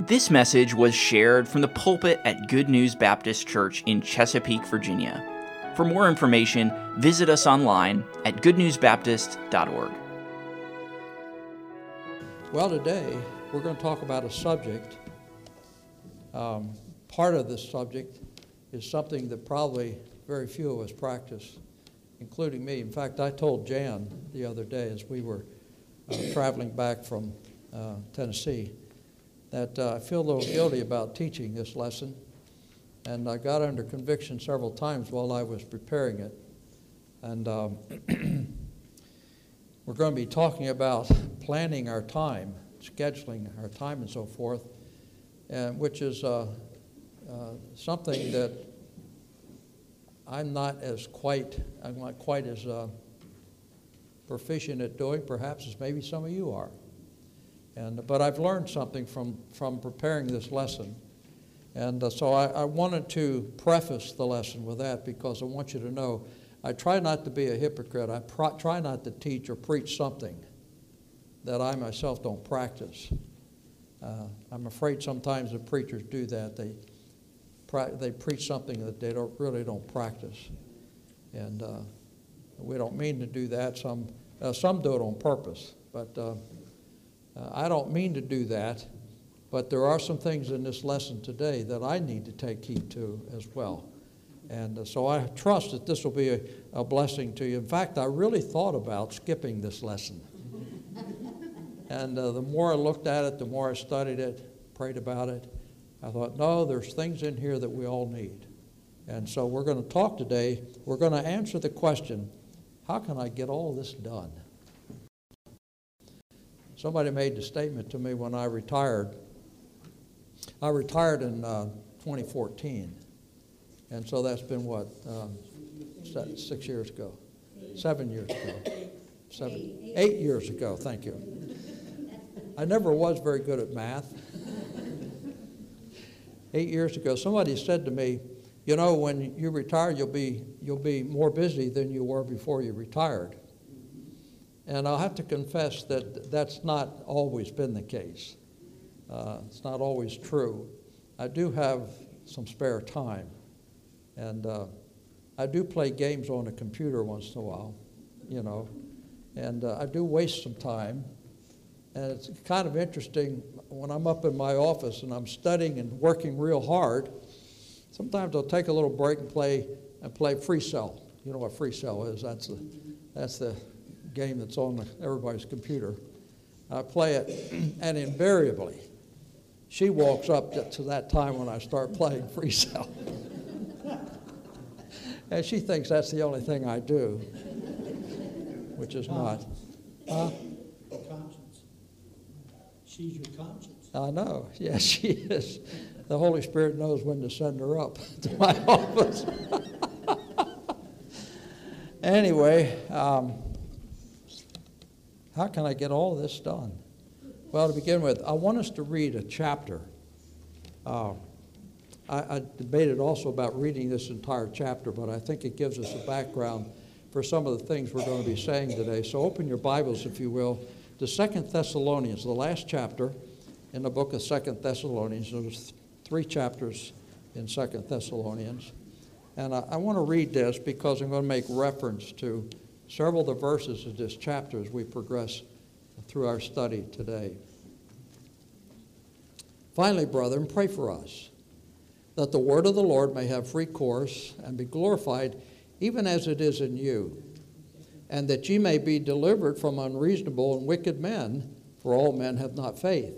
This message was shared from the pulpit at Good News Baptist Church in Chesapeake, Virginia. For more information, visit us online at goodnewsbaptist.org. Well, today we're going to talk about a subject. Um, part of this subject is something that probably very few of us practice, including me. In fact, I told Jan the other day as we were uh, traveling back from uh, Tennessee that uh, I feel a little guilty about teaching this lesson. And I got under conviction several times while I was preparing it. And um, we're going to be talking about planning our time, scheduling our time, and so forth, and which is uh, uh, something that I'm not as quite, I'm not quite as uh, proficient at doing, perhaps as maybe some of you are. And, but I've learned something from, from preparing this lesson. And uh, so I, I, wanted to preface the lesson with that because I want you to know I try not to be a hypocrite. I try not to teach or preach something that I myself don't practice. Uh, I'm afraid sometimes the preachers do that. They, they preach something that they don't, really don't practice. And uh, we don't mean to do that. Some, uh, some do it on purpose. But uh, I don't mean to do that, but there are some things in this lesson today that I need to take heed to as well. And uh, so I trust that this will be a, a, blessing to you. In fact, I really thought about skipping this lesson. and uh, the more I looked at it, the more I studied it, prayed about it, I thought, no, there's things in here that we all need. And so we're going to talk today. We're going to answer the question how can I get all this done? Somebody made the statement to me when I retired. I retired in uh, 2014, and so that's been what um, six years ago, seven years ago, seven, eight years ago. Thank you. I never was very good at math. Eight years ago, somebody said to me, "You know, when you retire, you'll be you'll be more busy than you were before you retired." And I'll have to confess that that's not always been the case. Uh, it's not always true. I do have some spare time. And uh, I do play games on a computer once in a while, you know. And uh, I do waste some time. And it's kind of interesting when I'm up in my office and I'm studying and working real hard. Sometimes I'll take a little break and play and play Free Cell. You know what Free Cell is? That's the that's the game that's on everybody's computer. I play it, and invariably, she walks up to that time when I start playing Free Cell. and she thinks that's the only thing I do, which is not. Huh? Conscience. She's your conscience. I know. Yes, she is. The Holy Spirit knows when to send her up to my office. anyway, um, how can I get all this done? Well, to begin with, I want us to read a chapter. Uh, I, I, debated also about reading this entire chapter, but I think it gives us a background for some of the things we're going to be saying today. So open your Bibles, if you will, to Second Thessalonians, the last chapter in the book of Second Thessalonians. There's three chapters in Second Thessalonians. And I, I want to read this because I'm going to make reference to several of the verses of this chapter as we progress through our study today. Finally, brethren, pray for us that the word of the Lord may have free course and be glorified even as it is in you, and that ye may be delivered from unreasonable and wicked men, for all men have not faith.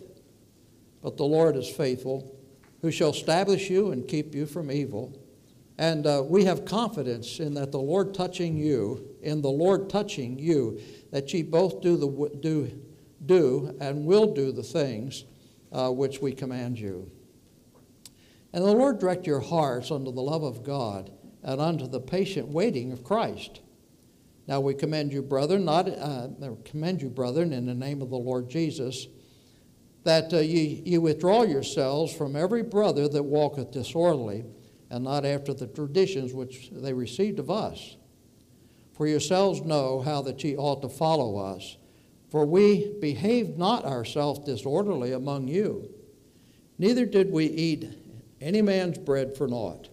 But the Lord is faithful, who shall establish you and keep you from evil. And uh, we have confidence in that the Lord touching you, in the Lord touching you, that ye both do, the, do, do and will do the things uh, which we command you. And the Lord direct your hearts unto the love of God and unto the patient waiting of Christ. Now we commend you, brethren, not uh, commend you, brethren, in the name of the Lord Jesus, that uh, ye, ye withdraw yourselves from every brother that walketh disorderly and not after the traditions which they received of us. For yourselves know how that ye ought to follow us. For we behaved not ourselves disorderly among you, Neither did we eat any man's bread for naught,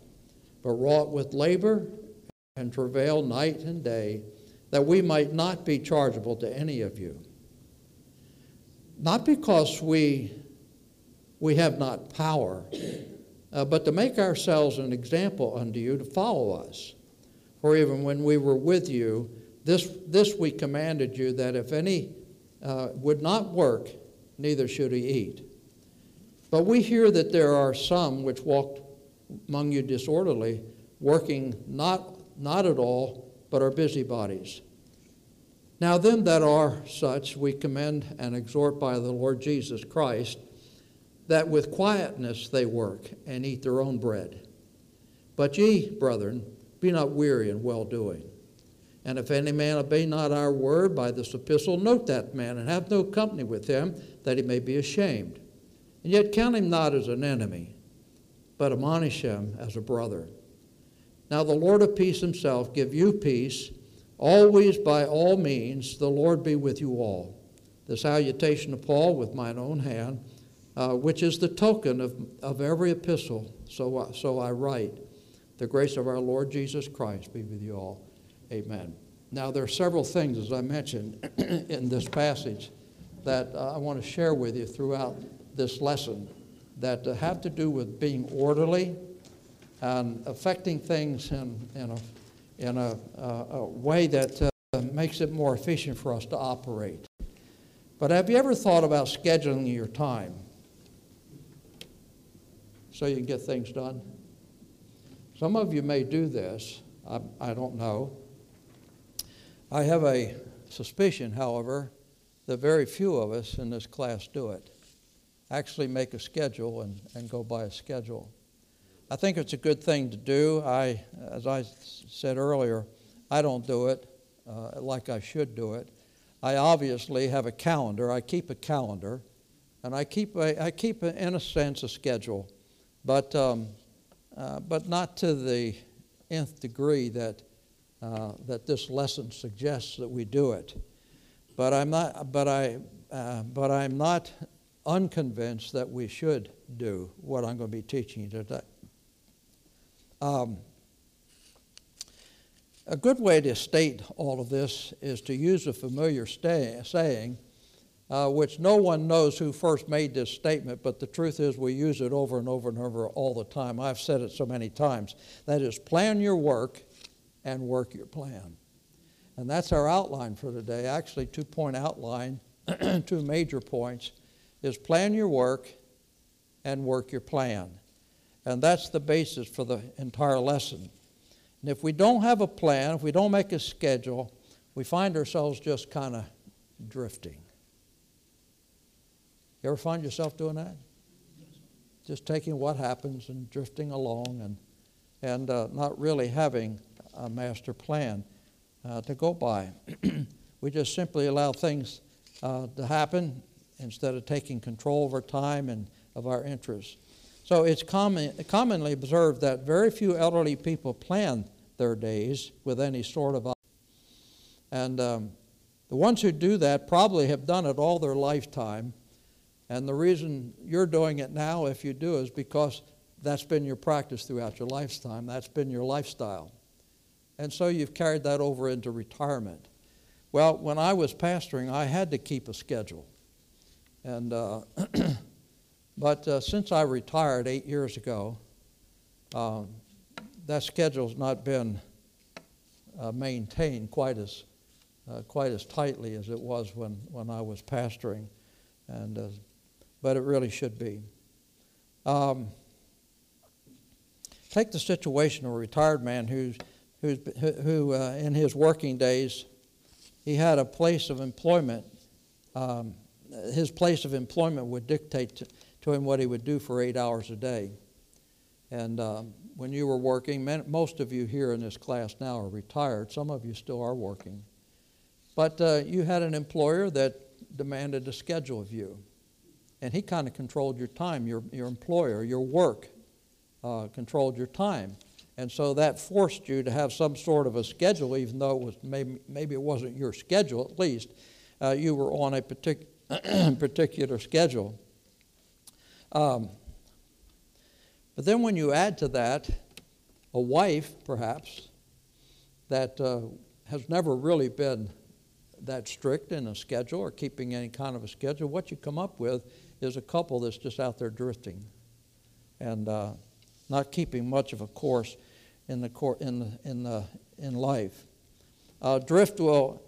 but wrought with labor and travail night and day, that we might not be chargeable to any of you. Not because we, we have not power, uh, but to make ourselves an example unto you to follow us. For even when we were with you, this, this we commanded you that if any uh, would not work, neither should he eat. But we hear that there are some which walk among you disorderly, working not, not at all, but are busybodies. Now, them that are such, we commend and exhort by the Lord Jesus Christ, that with quietness they work and eat their own bread. But ye, brethren, be not weary in well doing. And if any man obey not our word by this epistle, note that man, and have no company with him, that he may be ashamed. And yet count him not as an enemy, but admonish him as a brother. Now the Lord of peace himself give you peace, always by all means, the Lord be with you all. The salutation of Paul with mine own hand, uh, which is the token of, of every epistle, so, so I write. The grace of our Lord Jesus Christ be with you all. Amen. Now, there are several things, as I mentioned, in this passage that uh, I want to share with you throughout this lesson that uh, have to do with being orderly and affecting things in, in a, in a, uh, a way that uh, makes it more efficient for us to operate. But have you ever thought about scheduling your time so you can get things done? Some of you may do this. I, I don't know. I have a suspicion, however, that very few of us in this class do it actually make a schedule and, and go by a schedule. I think it's a good thing to do. I, as I said earlier, I don't do it uh, like I should do it. I obviously have a calendar. I keep a calendar, and I keep a, I keep a, in a sense a schedule, but um, uh, but not to the nth degree that uh, that this lesson suggests that we do it. But I'm not. But I. Uh, but I'm not unconvinced that we should do what I'm going to be teaching you today. Um, a good way to state all of this is to use a familiar stay, saying, uh, which no one knows who first made this statement, but the truth is we use it over and over and over all the time. I've said it so many times. That is, plan your work and work your plan. And that's our outline for today. Actually, two point outline, two major points is plan your work and work your plan. And that's the basis for the entire lesson. And if we don't have a plan, if we don't make a schedule, we find ourselves just kind of drifting. You ever find yourself doing that? Just taking what happens and drifting along and, and uh, not really having a master plan uh, to go by. we just simply allow things uh, to happen instead of taking control of our time and of our interests. So it's common, commonly observed that very few elderly people plan their days with any sort of. And um, the ones who do that probably have done it all their lifetime. And the reason you're doing it now, if you do, is because that's been your practice throughout your lifetime. That's been your lifestyle. And so you've carried that over into retirement. Well, when I was pastoring, I had to keep a schedule. And, uh, but uh, since I retired eight years ago, uh, that schedule's not been uh, maintained quite as, uh, quite as tightly as it was when, when I was pastoring, and, but it really should be. Um, take the situation of a retired man who's, who's, who, in his working days, he had a place of employment um, his place of employment would dictate to, to, him what he would do for eight hours a day. And um, when you were working, most of you here in this class now are retired. Some of you still are working. But uh, you had an employer that demanded a schedule of you. And he kind of controlled your time, your, your employer, your work uh, controlled your time. And so that forced you to have some sort of a schedule, even though it was maybe, maybe it wasn't your schedule at least. Uh, you were on a particular particular schedule. Um, But then when you add to that a wife, perhaps, that uh, has never really been that strict in a schedule or keeping any kind of a schedule, what you come up with is a couple that's just out there drifting and uh, not keeping much of a course in the cor- in the, in the, in life. Uh, drift will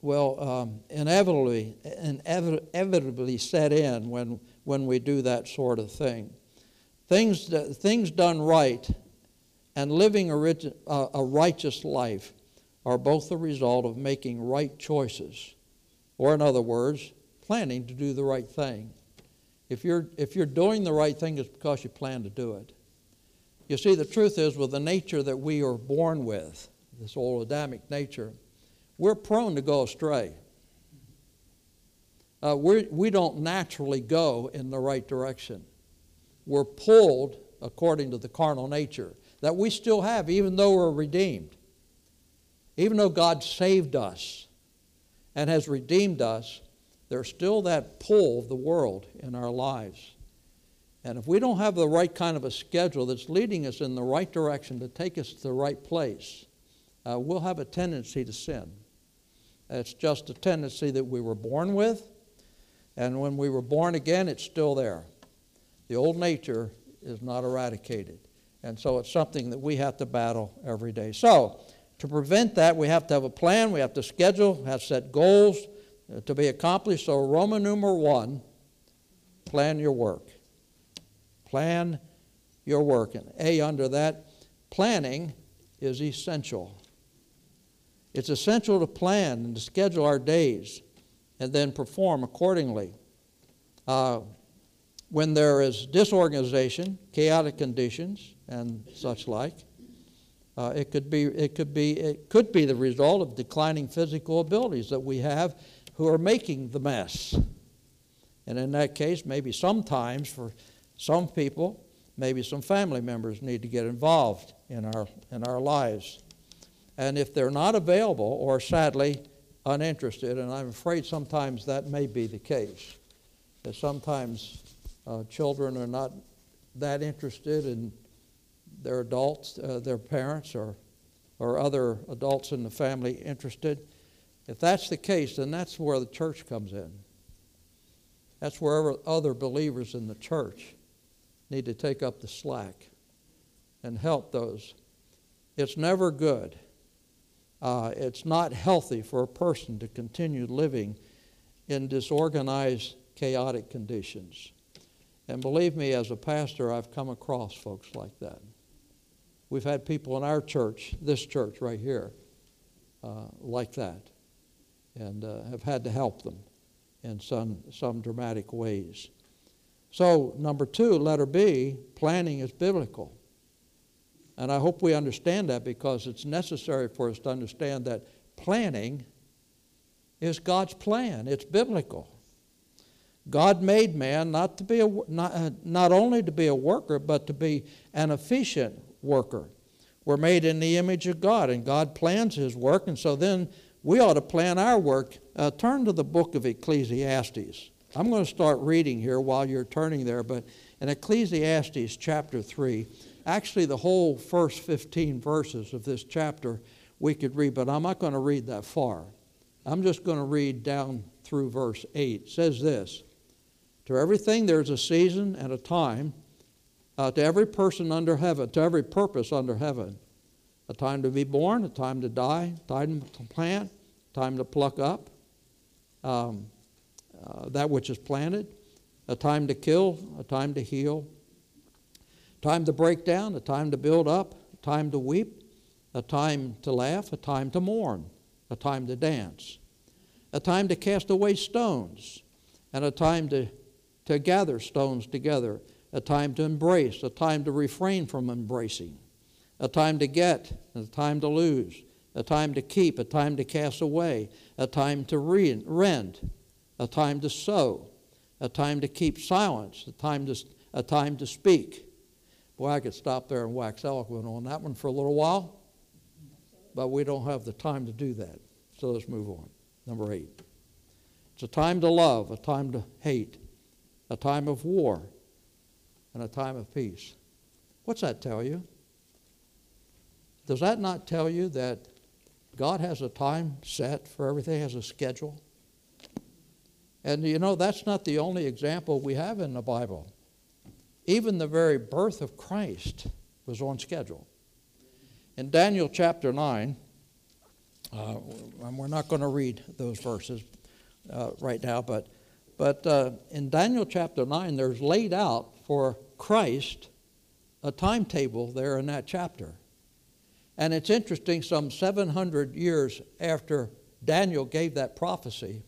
will um, inevitably inevitably set in when when we do that sort of thing. Things that, things done right and living a, rich a righteous life are both the result of making right choices, or in other words, planning to do the right thing. If you're, if you're doing the right thing, it's because you plan to do it. You see, the truth is, with the nature that we are born with, this old Adamic nature, we're prone to go astray. Uh, we're, we don't naturally go in the right direction. We're pulled according to the carnal nature that we still have, even though we're redeemed. Even though God saved us and has redeemed us, there's still that pull of the world in our lives. And if we don't have the right kind of a schedule that's leading us in the right direction to take us to the right place, uh, we'll have a tendency to sin. It's just a tendency that we were born with, and when we were born again, it's still there. The old nature is not eradicated. And so it's something that we have to battle every day. So, to prevent that, we have to have a plan, we have to schedule, have set goals to be accomplished. So, Roman numeral one, plan your work. Plan your work. And A under that, planning is essential. It's essential to plan and to schedule our days and then perform accordingly. Uh, when there is disorganization, chaotic conditions, and such like, uh, it could be it could be it could be the result of declining physical abilities that we have who are making the mess. And in that case, maybe sometimes for some people, maybe some family members need to get involved in our in our lives. And if they're not available or sadly uninterested, and I'm afraid sometimes that may be the case, that sometimes uh, children are not that interested in their adults, uh, their parents, or, or other adults in the family interested. If that's the case, then that's where the church comes in. That's where other believers in the church need to take up the slack and help those. It's never good. Uh, it's not healthy for a person to continue living in disorganized, chaotic conditions. And believe me, as a pastor, I've come across folks like that. We've had people in our church, this church right here, uh, like that, and uh, have had to help them in some, some dramatic ways. So, number two, letter B, planning is biblical. And I hope we understand that because it's necessary for us to understand that planning is God's plan, it's biblical. God made man not to be a, not, uh, not only to be a worker, but to be an efficient worker. We're made in the image of God, and God plans His work, and so then we ought to plan our work. Uh, turn to the book of Ecclesiastes. I'm going to start reading here while you're turning there, but in Ecclesiastes chapter 3, actually the whole first 15 verses of this chapter we could read, but I'm not going to read that far. I'm just going to read down through verse 8. It says this To everything there's a season and a time uh, to every person under heaven, to every purpose under heaven. A time to be born, a time to die, time to plant, time to pluck up um, uh, that which is planted, a time to kill, a time to heal, time to break down, a time to build up, a time to weep, a time to laugh, a time to mourn, a time to dance, a time to cast away stones, and a time to, to gather stones together a time to embrace, a time to refrain from embracing, a time to get, a time to lose, a time to keep, a time to cast away, a time to rend, a time to sow, a time to keep silence, a time to, a time to speak. Boy, I could stop there and wax eloquent on that one for a little while, but we don't have the time to do that. So let's move on. Number eight. It's a time to love, a time to hate, a time of war, and a time of peace. What's that tell you? Does that not tell you that God has a time set for everything, has a schedule? And you know, that's not the only example we have in the Bible. Even the very birth of Christ was on schedule. In Daniel chapter 9, uh, we're not going to read those verses uh, right now, but, but uh, in Daniel chapter 9, there's laid out for Christ a timetable there in that chapter. And it's interesting, some 700 years after Daniel gave that prophecy,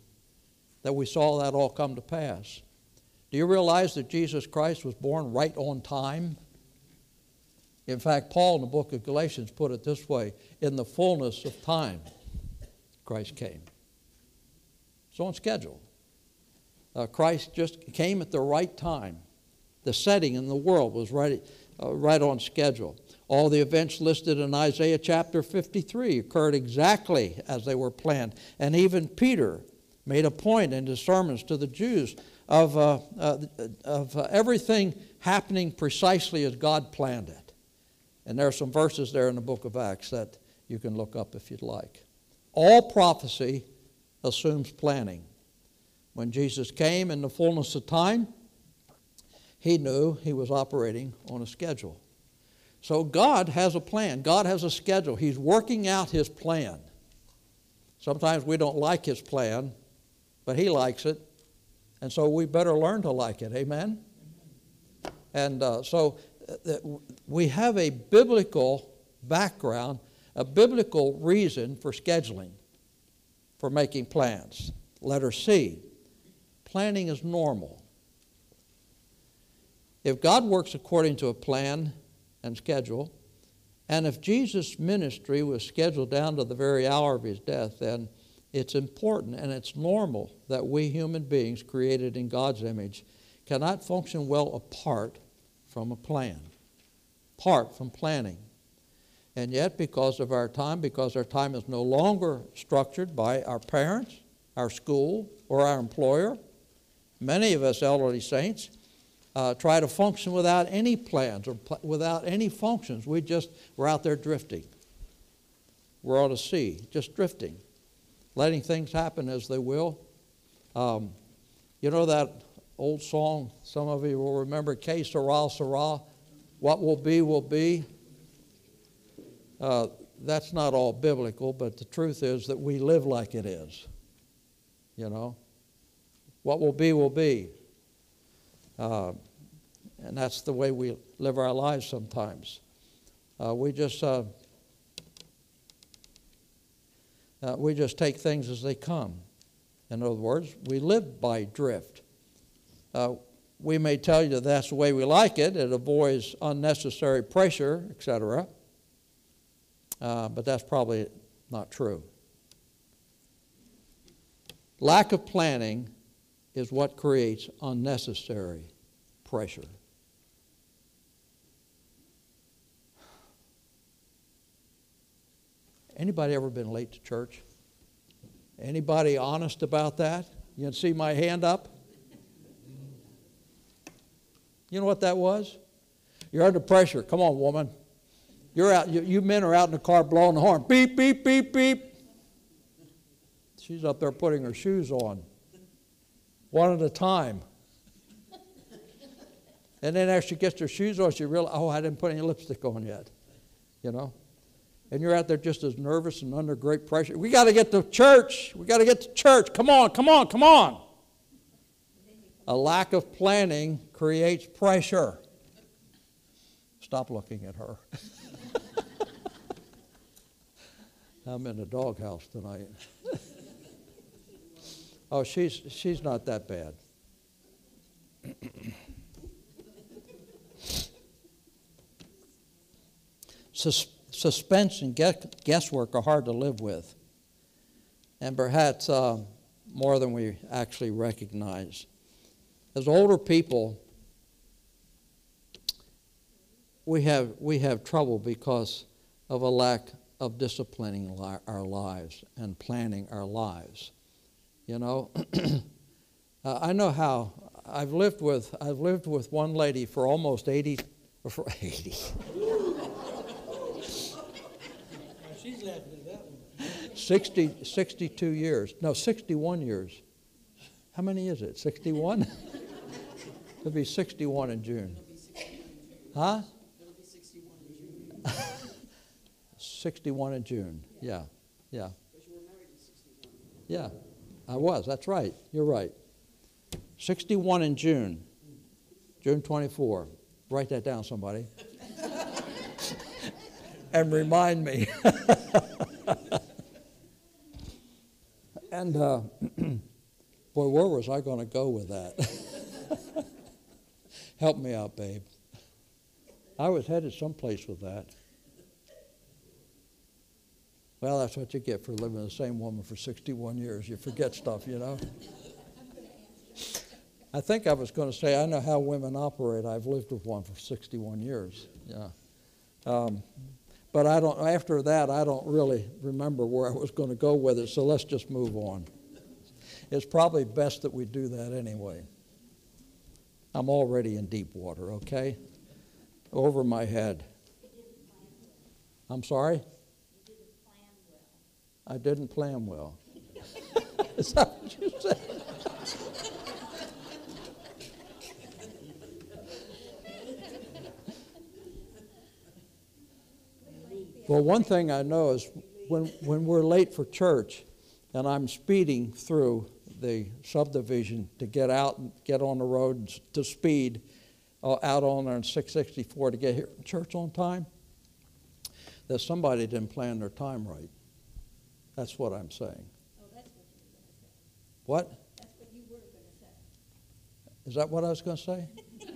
that we saw that all come to pass. Do you realize that Jesus Christ was born right on time? In fact, Paul in the book of Galatians put it this way in the fullness of time, Christ came. It's on schedule. Uh, Christ just came at the right time. The setting in the world was right, uh, right on schedule. All the events listed in Isaiah chapter 53 occurred exactly as they were planned. And even Peter made a point in his sermons to the Jews of, uh, uh, of uh, everything happening precisely as God planned it. And there are some verses there in the book of Acts that you can look up if you'd like. All prophecy assumes planning. When Jesus came in the fullness of time, he knew he was operating on a schedule. So God has a plan, God has a schedule. He's working out his plan. Sometimes we don't like his plan, but he likes it. And so we better learn to like it. Amen? And uh, so uh, we have a biblical background, a biblical reason for scheduling, for making plans. Letter C planning is normal. If God works according to a plan and schedule, and if Jesus' ministry was scheduled down to the very hour of his death, then it's important and it's normal that we human beings created in God's image cannot function well apart from a plan, apart from planning. And yet, because of our time, because our time is no longer structured by our parents, our school, or our employer, many of us elderly saints uh, try to function without any plans or pl- without any functions. We just, we're out there drifting. We're on a sea, just drifting letting things happen as they will. Um, you know that old song, some of you will remember, Que sera, sera, what will be, will be. Uh, that's not all biblical, but the truth is that we live like it is. You know? What will be, will be. Uh, and that's the way we live our lives sometimes. Uh, we just uh, uh, we just take things as they come. In other words, we live by drift. Uh, we may tell you that that's the way we like it, it avoids unnecessary pressure, etc. Uh, but that's probably not true. Lack of planning is what creates unnecessary pressure. Anybody ever been late to church? Anybody honest about that? You can see my hand up? You know what that was? You're under pressure. Come on, woman. You're out. You, you men are out in the car blowing the horn. Beep, beep, beep, beep. She's up there putting her shoes on, one at a time. And then as she gets her shoes on, she realizes, oh, I didn't put any lipstick on yet. You know? And you're out there just as nervous and under great pressure. We got to get to church. We got to get to church. Come on, come on, come on. A lack of planning creates pressure. Stop looking at her. I'm in the doghouse tonight. oh, she's, she's not that bad. Sus- suspense and guesswork are hard to live with, and perhaps uh, more than we actually recognize. As older people, we have, we have trouble because of a lack of disciplining li- our lives and planning our lives. You know, uh, I know how I've lived with I've lived with one lady for almost 80 For 80. She's laughing at that one. 60, 62 years. No, 61 years. How many is it? 61? It'll be 61 in June. Huh? 61 in June. Yeah, yeah. Yeah, I was. That's right. You're right. 61 in June. June 24. Write that down, somebody. and remind me. And uh, boy, where was I going to go with that? Help me out, babe. I was headed someplace with that. Well, that's what you get for living with the same woman for 61 years. You forget stuff, you know. I think I was going to say, I know how women operate. I've lived with one for 61 years. Yeah. Um, but I don't, after that, I don't really remember where I was going to go with it, so let's just move on. It's probably best that we do that anyway. I'm already in deep water, okay? Over my head. I'm sorry? I didn't plan well. Is that what you said? Well, one thing I know is when, when we're late for church and I'm speeding through the subdivision to get out and get on the road to speed uh, out on there in 664 to get here to church on time, that somebody didn't plan their time right. That's what I'm saying. Oh, that's what you were going to say. What? That's what you were going to say. Is that what I was going to say?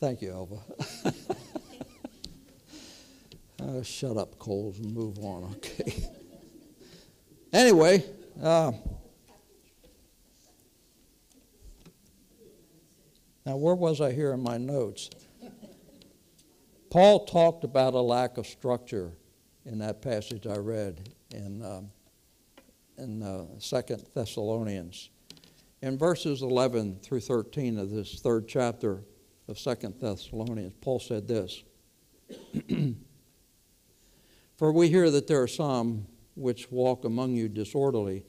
Thank you, Elva. uh, shut up, Coles, and move on, okay? anyway, uh, now where was I here in my notes? Paul talked about a lack of structure in that passage I read in, um, in uh, 2 Thessalonians. In verses 11 through 13 of this third chapter of 2 Thessalonians, Paul said this For we hear that there are some which walk among you disorderly,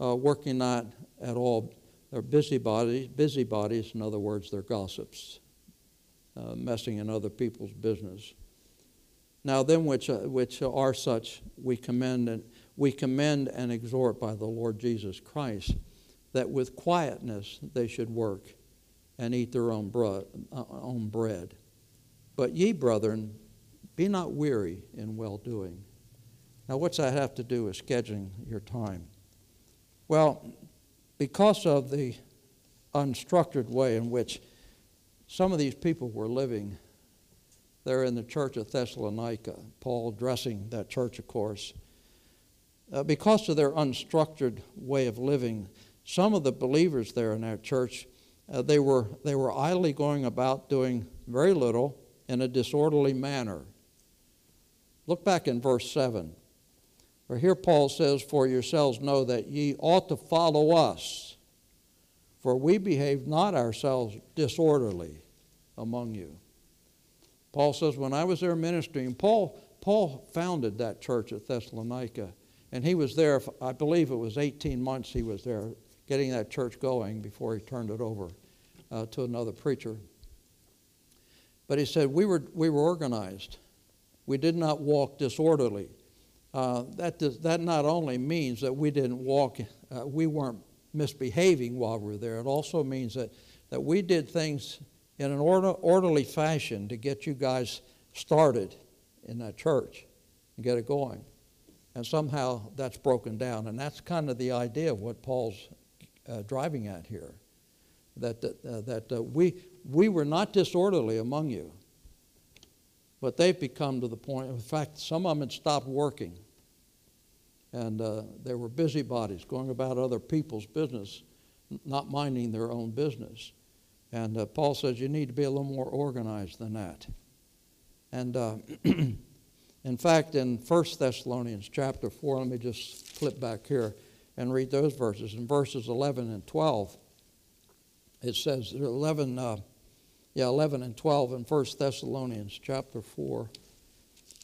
uh, working not at all, they're busybodies, busybodies, in other words, they're gossips uh, messing in other people's business. Now, them which, uh, which are such, we commend, and, we commend and exhort by the Lord Jesus Christ that with quietness they should work and eat their own, bread, uh, own bread. But ye, brethren, be not weary in well doing. Now, what's that have to do with scheduling your time? Well, because of the unstructured way in which some of these people were living there in the church of Thessalonica, Paul addressing that church, of course. Uh, because of their unstructured way of living, some of the believers there in that church, uh, they, were, they were idly going about doing very little in a disorderly manner. Look back in verse 7. For here Paul says, For yourselves know that ye ought to follow us for we behave not ourselves disorderly among you. Paul says, when I was there ministering, Paul, Paul founded that church at Thessalonica, and he was there, I believe it was 18 months he was there getting that church going before he turned it over uh, to another preacher. But he said, we were, we were organized. We did not walk disorderly. Uh, that, does, that not only means that we didn't walk, uh, we weren't misbehaving while we were there. It also means that, that we did things in an order, orderly fashion to get you guys started in that church and get it going. And somehow that's broken down. And that's kind of the idea of what Paul's uh, driving at here. That, uh, that uh, we, we were not disorderly among you, but they've become to the point, in fact, some of them had stopped working and uh, they were busybodies going about other people's business, not minding their own business. And uh, Paul says you need to be a little more organized than that. And uh, in fact, in 1 Thessalonians chapter 4, let me just flip back here and read those verses. In verses 11 and 12, it says 11, uh, yeah, 11 and 12 in 1 Thessalonians chapter 4.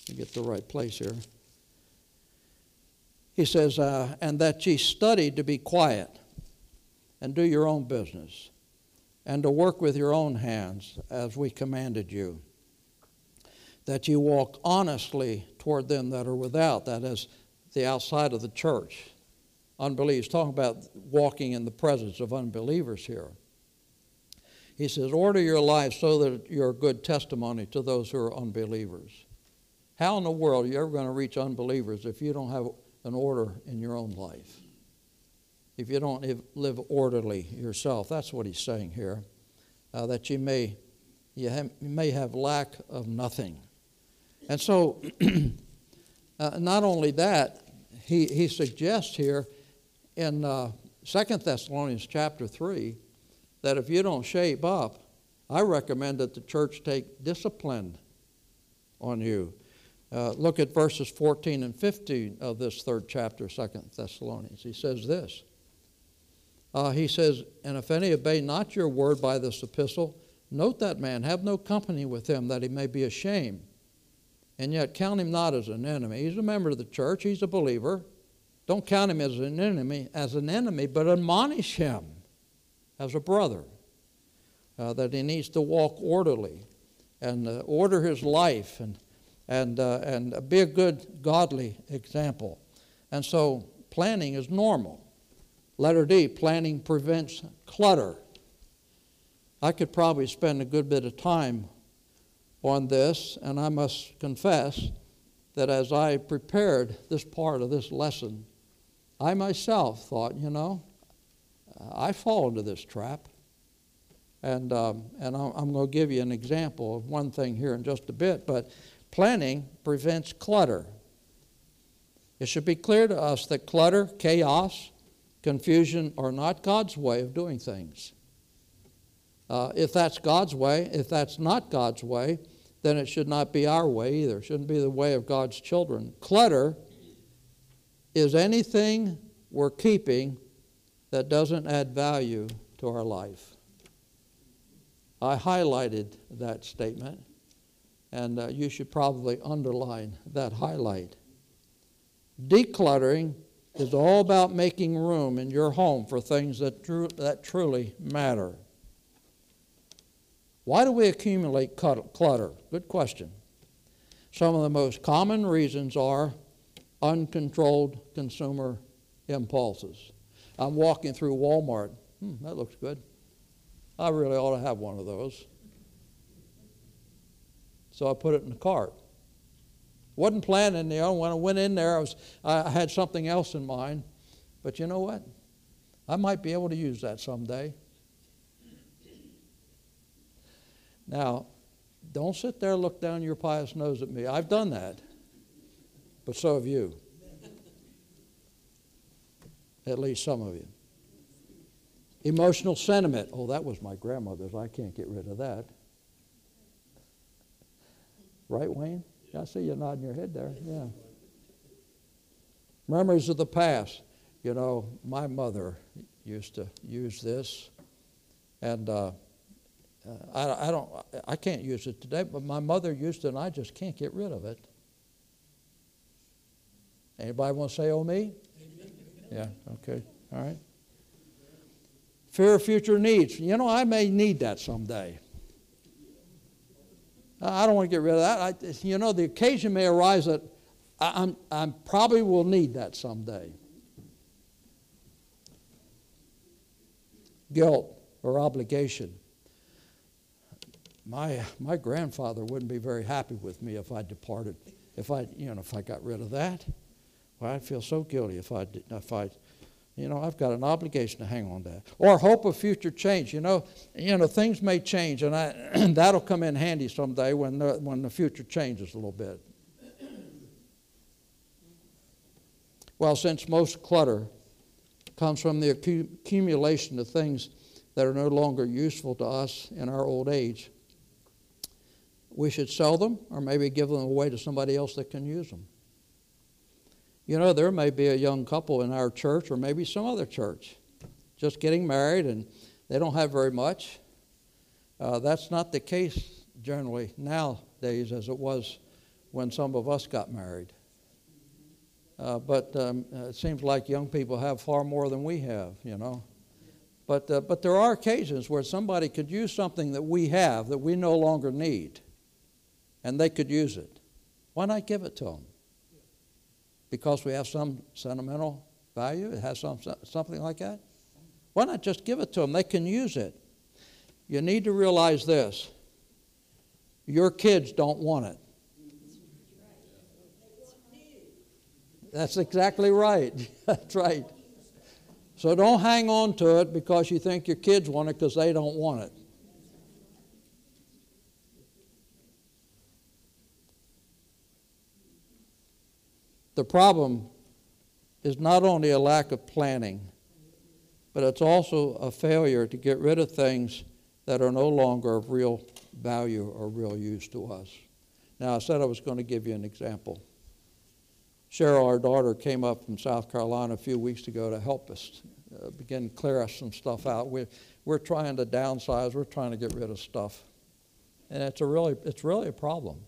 Let get the right place here. He says, uh, and that ye study to be quiet and do your own business and to work with your own hands as we commanded you. That you walk honestly toward them that are without, that is, the outside of the church. Unbelievers, talking about walking in the presence of unbelievers here. He says, Order your life so that you're a good testimony to those who are unbelievers. How in the world are you ever going to reach unbelievers if you don't have an order in your own life? If you don't live orderly yourself, that's what he's saying here. Uh, that you may, you, you may have lack of nothing. And so, uh, not only that, he, he suggests here in uh, 2 Thessalonians chapter 3 that if you don't shape up, I recommend that the church take discipline on you. Uh, look at verses 14 and 15 of this third chapter, 2 Thessalonians. He says this. Uh, he says, And if any obey not your word by this epistle, note that man, have no company with him, that he may be ashamed. And yet count him not as an enemy. He's a member of the church, he's a believer. Don't count him as an enemy, as an enemy, but admonish him as a brother. Uh, that he needs to walk orderly and uh, order his life and, and, uh, and be a good, godly example. And so planning is normal. Letter D planning prevents clutter. I could probably spend a good bit of time on this, and I must confess that as I prepared this part of this lesson, I myself thought, you know, I fall into this trap. And, um, and I'm going to give you an example of one thing here in just a bit, but planning prevents clutter. It should be clear to us that clutter, chaos, confusion are not God's way of doing things. Uh, if that's God's way, if that's not God's way, then it should not be our way either. It shouldn't be the way of God's children. Clutter is anything we're keeping that doesn't add value to our life. I highlighted that statement, and uh, you should probably underline that highlight. Decluttering is all about making room in your home for things that, that truly matter. Why do we accumulate clutter? Good question. Some of the most common reasons are uncontrolled consumer impulses. I'm walking through Walmart. Hmm, that looks good. I really ought to have one of those. So I put it in the cart. Wasn't planning, you know, when I went in there, I, was, I had something else in mind. But you know what? I might be able to use that someday. Now, don't sit there and look down your pious nose at me. I've done that. But so have you. At least some of you. Emotional sentiment. Oh, that was my grandmother's. I can't get rid of that. Right, Wayne? I see you nodding your head there. Yeah. Memories of the past. You know, my mother used to use this, and uh, I, I, don't, I can't use it today, but my mother used it, and I just can't get rid of it. Anybody want to say, "Oh me"? Yeah. Okay. All right. Fear of future needs. You know, I may need that someday. I don't want to get rid of that. I, you know, the occasion may arise that I, I'm, I probably will need that someday. Guilt or obligation. My, my grandfather wouldn't be very happy with me if I departed, if I, you know, if I got rid of that. Well, I'd feel so guilty if I, did, if I you know, I've got an obligation to hang on to that. Or hope of future change. You know, you know, things may change, and, I, that'll come in handy someday when the, when the future changes a little bit. Well, since most clutter comes from the accumulation of things that are no longer useful to us in our old age, we should sell them or maybe give them away to somebody else that can use them. You know, there may be a young couple in our church or maybe some other church just getting married and they don't have very much. Uh, that's not the case generally nowadays as it was when some of us got married. Uh, but um, it seems like young people have far more than we have, you know. But, uh, but there are occasions where somebody could use something that we have that we no longer need, and they could use it. Why not give it to them? Because we have some sentimental value, it has some, something like that? Why not just give it to them? They can use it. You need to realize this your kids don't want it. That's exactly right. That's right. So don't hang on to it because you think your kids want it because they don't want it. The problem is not only a lack of planning, but it's also a failure to get rid of things that are no longer of real value or real use to us. Now, I said I was going to give you an example. Cheryl, our daughter, came up from South Carolina a few weeks ago to help us uh, begin clear us some stuff out. We're, we're trying to downsize, we're trying to get rid of stuff. And it's, a really, it's really a problem.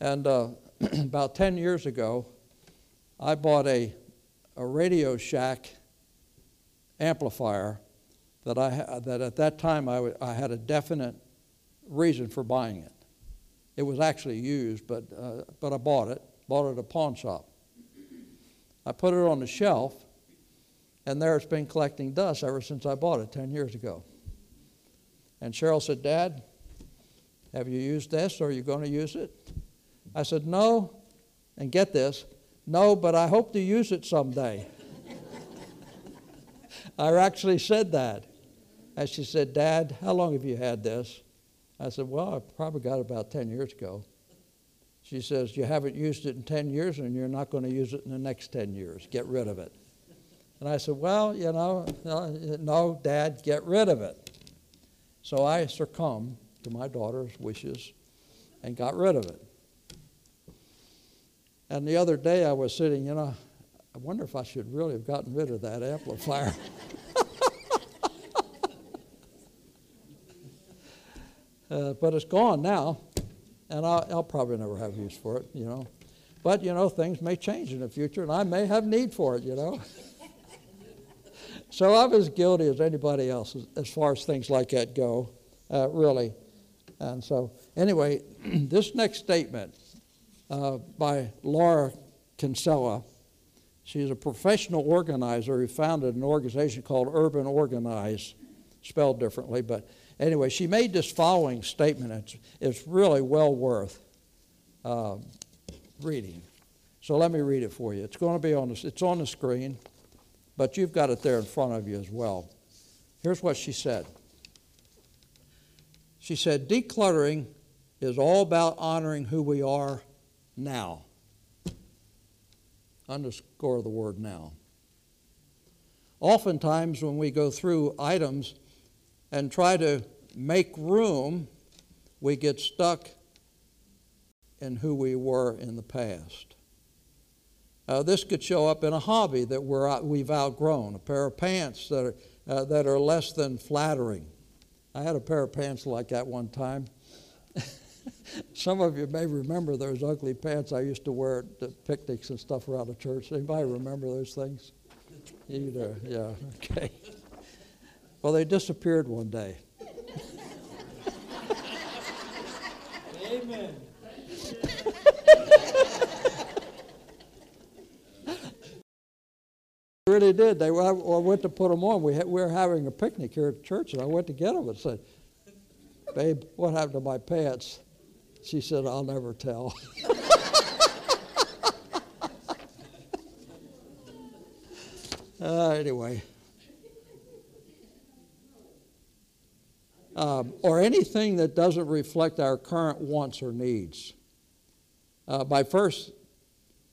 And uh, about 10 years ago, I bought a, a Radio Shack amplifier that, I, that at that time I, I had a definite reason for buying it. It was actually used, but, uh, but I bought it, bought it at a pawn shop. I put it on the shelf, and there it's been collecting dust ever since I bought it 10 years ago. And Cheryl said, Dad, have you used this or are you going to use it? I said, No, and get this, no, but I hope to use it someday. I actually said that. And she said, Dad, how long have you had this? I said, Well, I probably got it about 10 years ago. She says, You haven't used it in 10 years and you're not going to use it in the next 10 years. Get rid of it. And I said, Well, you know, uh, no, Dad, get rid of it. So I succumbed to my daughter's wishes and got rid of it. And the other day I was sitting, you know, I wonder if I should really have gotten rid of that amplifier. uh, but it's gone now, and I'll, I'll, probably never have use for it, you know. But, you know, things may change in the future, and I may have need for it, you know. so I'm as guilty as anybody else as, as far as things like that go, uh, really. And so, anyway, this next statement uh, by Laura Kinsella. She's a professional organizer who founded an organization called Urban Organize, spelled differently. But anyway, she made this following statement. It's, it's really well worth uh, reading. So let me read it for you. It's going to be on the, it's on the screen, but you've got it there in front of you as well. Here's what she said. She said, decluttering is all about honoring who we are now. Underscore the word now. Oftentimes, when we go through items and try to make room, we get stuck in who we were in the past. Uh, this could show up in a hobby that we're out, we've outgrown, a pair of pants that are, uh, that are less than flattering. I had a pair of pants like that one time. Some of you may remember those ugly pants I used to wear at the picnics and stuff around the church. Anybody remember those things? Either, yeah, okay. Well, they disappeared one day. Amen. They really did. They were, I went to put them on. We, had, we were having a picnic here at church, and I went to get them and said, Babe, what happened to my pants? She said, I'll never tell. uh, anyway. Um, or anything that doesn't reflect our current wants or needs. Uh, by first,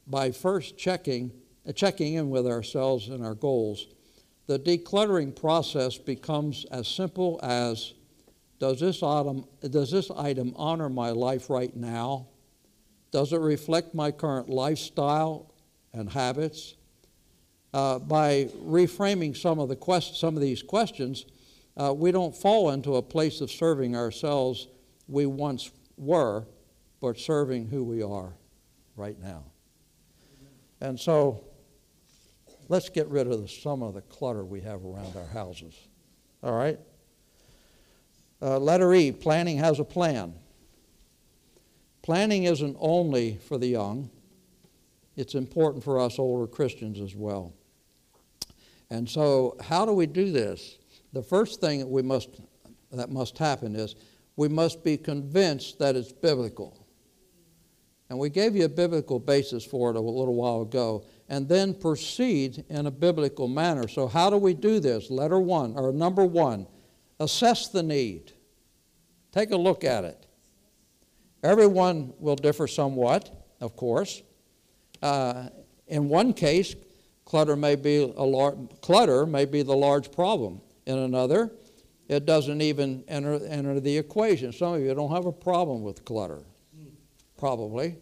by first checking, uh, checking in with ourselves and our goals, the decluttering process becomes as simple as does this, item, does this item honor my life right now? Does it reflect my current lifestyle and habits? Uh, by reframing some of, the quest- some of these questions, uh, we don't fall into a place of serving ourselves we once were, but serving who we are right now. And so let's get rid of the, some of the clutter we have around our houses. All right? Uh, letter E planning has a plan. Planning isn't only for the young, it's important for us older Christians as well. And so, how do we do this? The first thing that we must that must happen is we must be convinced that it's biblical. And we gave you a biblical basis for it a little while ago, and then proceed in a biblical manner. So, how do we do this? Letter one, or number one, assess the need. Take a look at it. Everyone will differ somewhat, of course. Uh, in one case, clutter may be a lar- clutter may be the large problem. In another, it doesn't even enter, enter the equation. Some of you don't have a problem with clutter, probably.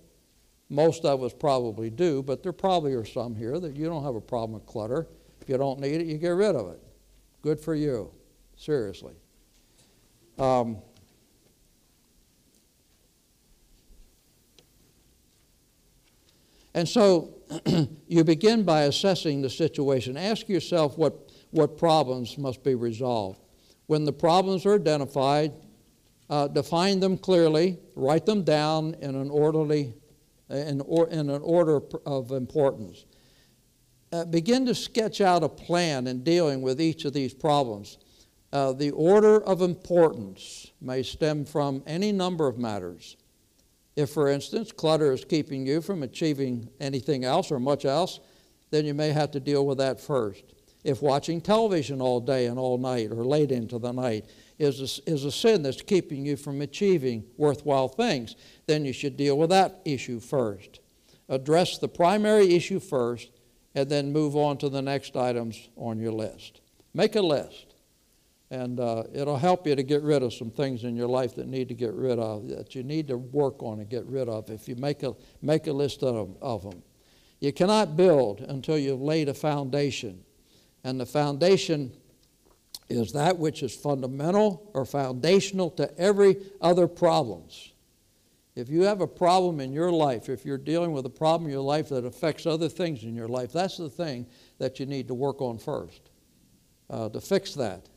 Most of us probably do, but there probably are some here that you don't have a problem with clutter. If you don't need it, you get rid of it. Good for you, seriously. Um, And so you begin by assessing the situation. Ask yourself what, what problems must be resolved. When the problems are identified, uh, define them clearly, write them down in an orderly, in, or, in an order of importance. Uh, begin to sketch out a plan in dealing with each of these problems. Uh, the order of importance may stem from any number of matters. If, for instance, clutter is keeping you from achieving anything else or much else, then you may have to deal with that first. If watching television all day and all night or late into the night is a, is a sin that's keeping you from achieving worthwhile things, then you should deal with that issue first. Address the primary issue first and then move on to the next items on your list. Make a list. And uh, it'll help you to get rid of some things in your life that need to get rid of, that you need to work on and get rid of if you make a, make a list of them, of them. You cannot build until you've laid a foundation. And the foundation is that which is fundamental or foundational to every other problems. If you have a problem in your life, if you're dealing with a problem in your life that affects other things in your life, that's the thing that you need to work on first uh, to fix that.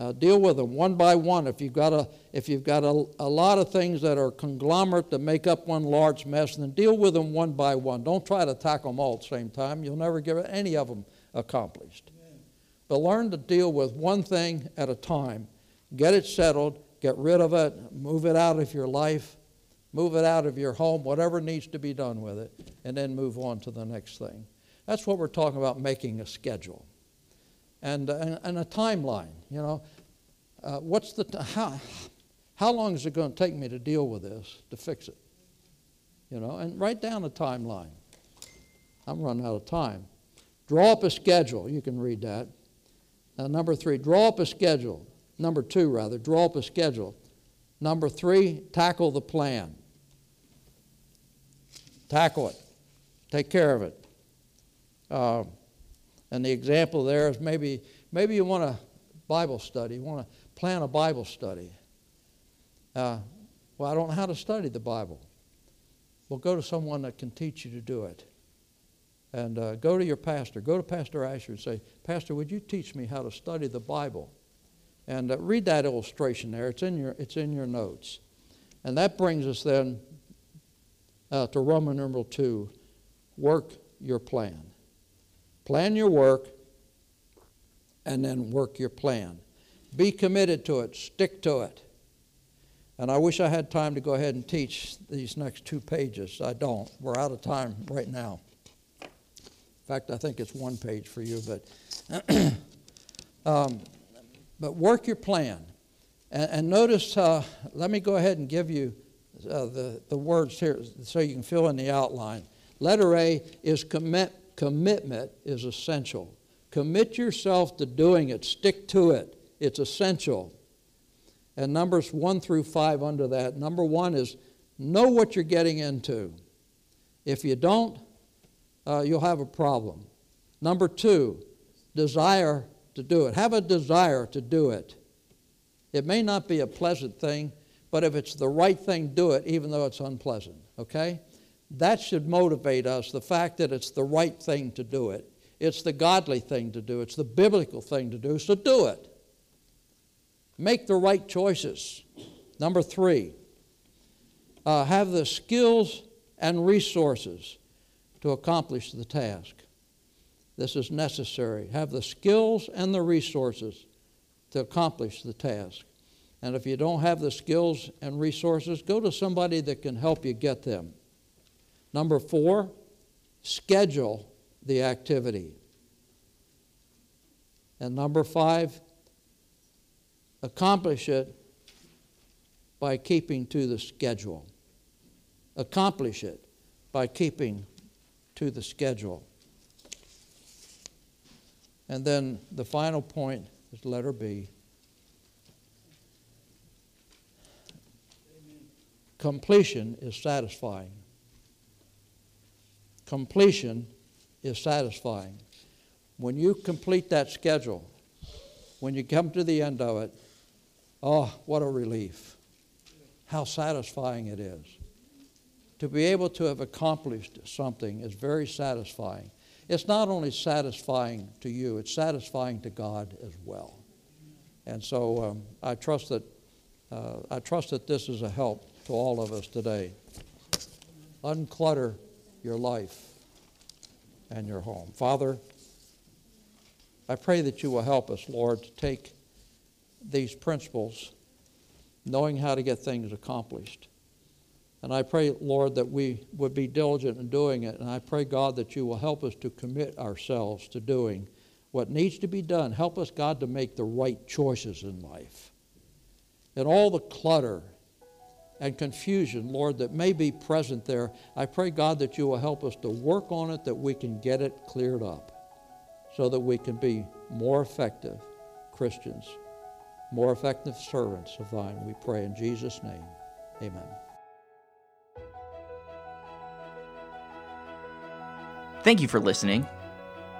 Uh, deal with them one by one. If you've got, a, if you've got a, a lot of things that are conglomerate that make up one large mess, then deal with them one by one. Don't try to tackle them all at the same time. You'll never get any of them accomplished. But learn to deal with one thing at a time. Get it settled, get rid of it, move it out of your life, move it out of your home, whatever needs to be done with it, and then move on to the next thing. That's what we're talking about making a schedule and, and, and a timeline. You know, uh, what's the t- how, how long is it going to take me to deal with this to fix it? You know, and write down a timeline. I'm running out of time. Draw up a schedule. You can read that. Number three, draw up a schedule. Number two, rather, draw up a schedule. Number three, tackle the plan. Tackle it. Take care of it. Uh, and the example there is maybe, maybe you want a Bible study, you want to plan a Bible study. Uh, well, I don't know how to study the Bible. Well, go to someone that can teach you to do it. And uh, go to your pastor. Go to Pastor Asher and say, Pastor, would you teach me how to study the Bible? And uh, read that illustration there. It's in your, it's in your notes. And that brings us then uh, to Roman numeral 2 work your plan. Plan your work and then work your plan. Be committed to it, stick to it. And I wish I had time to go ahead and teach these next two pages. I don't. We're out of time right now. In fact, I think it's one page for you, but um, but work your plan. And, and notice, uh, let me go ahead and give you uh, the, the words here so you can fill in the outline. Letter A is commit, commitment is essential. Commit yourself to doing it, stick to it. It's essential. And numbers one through five under that. Number one is know what you're getting into. If you don't, uh, you'll have a problem. Number two, desire to do it. Have a desire to do it. It may not be a pleasant thing, but if it's the right thing, do it, even though it's unpleasant, okay? That should motivate us, the fact that it's the right thing to do it. It's the godly thing to do, it's the biblical thing to do, so do it. Make the right choices. Number three, uh, have the skills and resources to accomplish the task. This is necessary. Have the skills and the resources to accomplish the task. And if you don't have the skills and resources, go to somebody that can help you get them. Number four, schedule the activity. And number five, accomplish it by keeping to the schedule. Accomplish it by keeping to the schedule. And then the final point is letter B. Completion is satisfying. Completion is satisfying. When you complete that schedule, when you come to the end of it, oh, what a relief. How satisfying it is. To be able to have accomplished something is very satisfying. It's not only satisfying to you, it's satisfying to God as well. And so um, I trust that uh, I trust that this is a help to all of us today. Unclutter your life and your home. Father, I pray that you will help us, Lord, to take these principles, knowing how to get things accomplished. And I pray, Lord, that we would be diligent in doing it. And I pray, God, that you will help us to commit ourselves to doing what needs to be done. Help us, God, to make the right choices in life. And all the clutter and confusion, Lord, that may be present there, I pray, God, that you will help us to work on it, that we can get it cleared up so that we can be more effective Christians, more effective servants of thine. We pray in Jesus' name. Amen. Thank you for listening.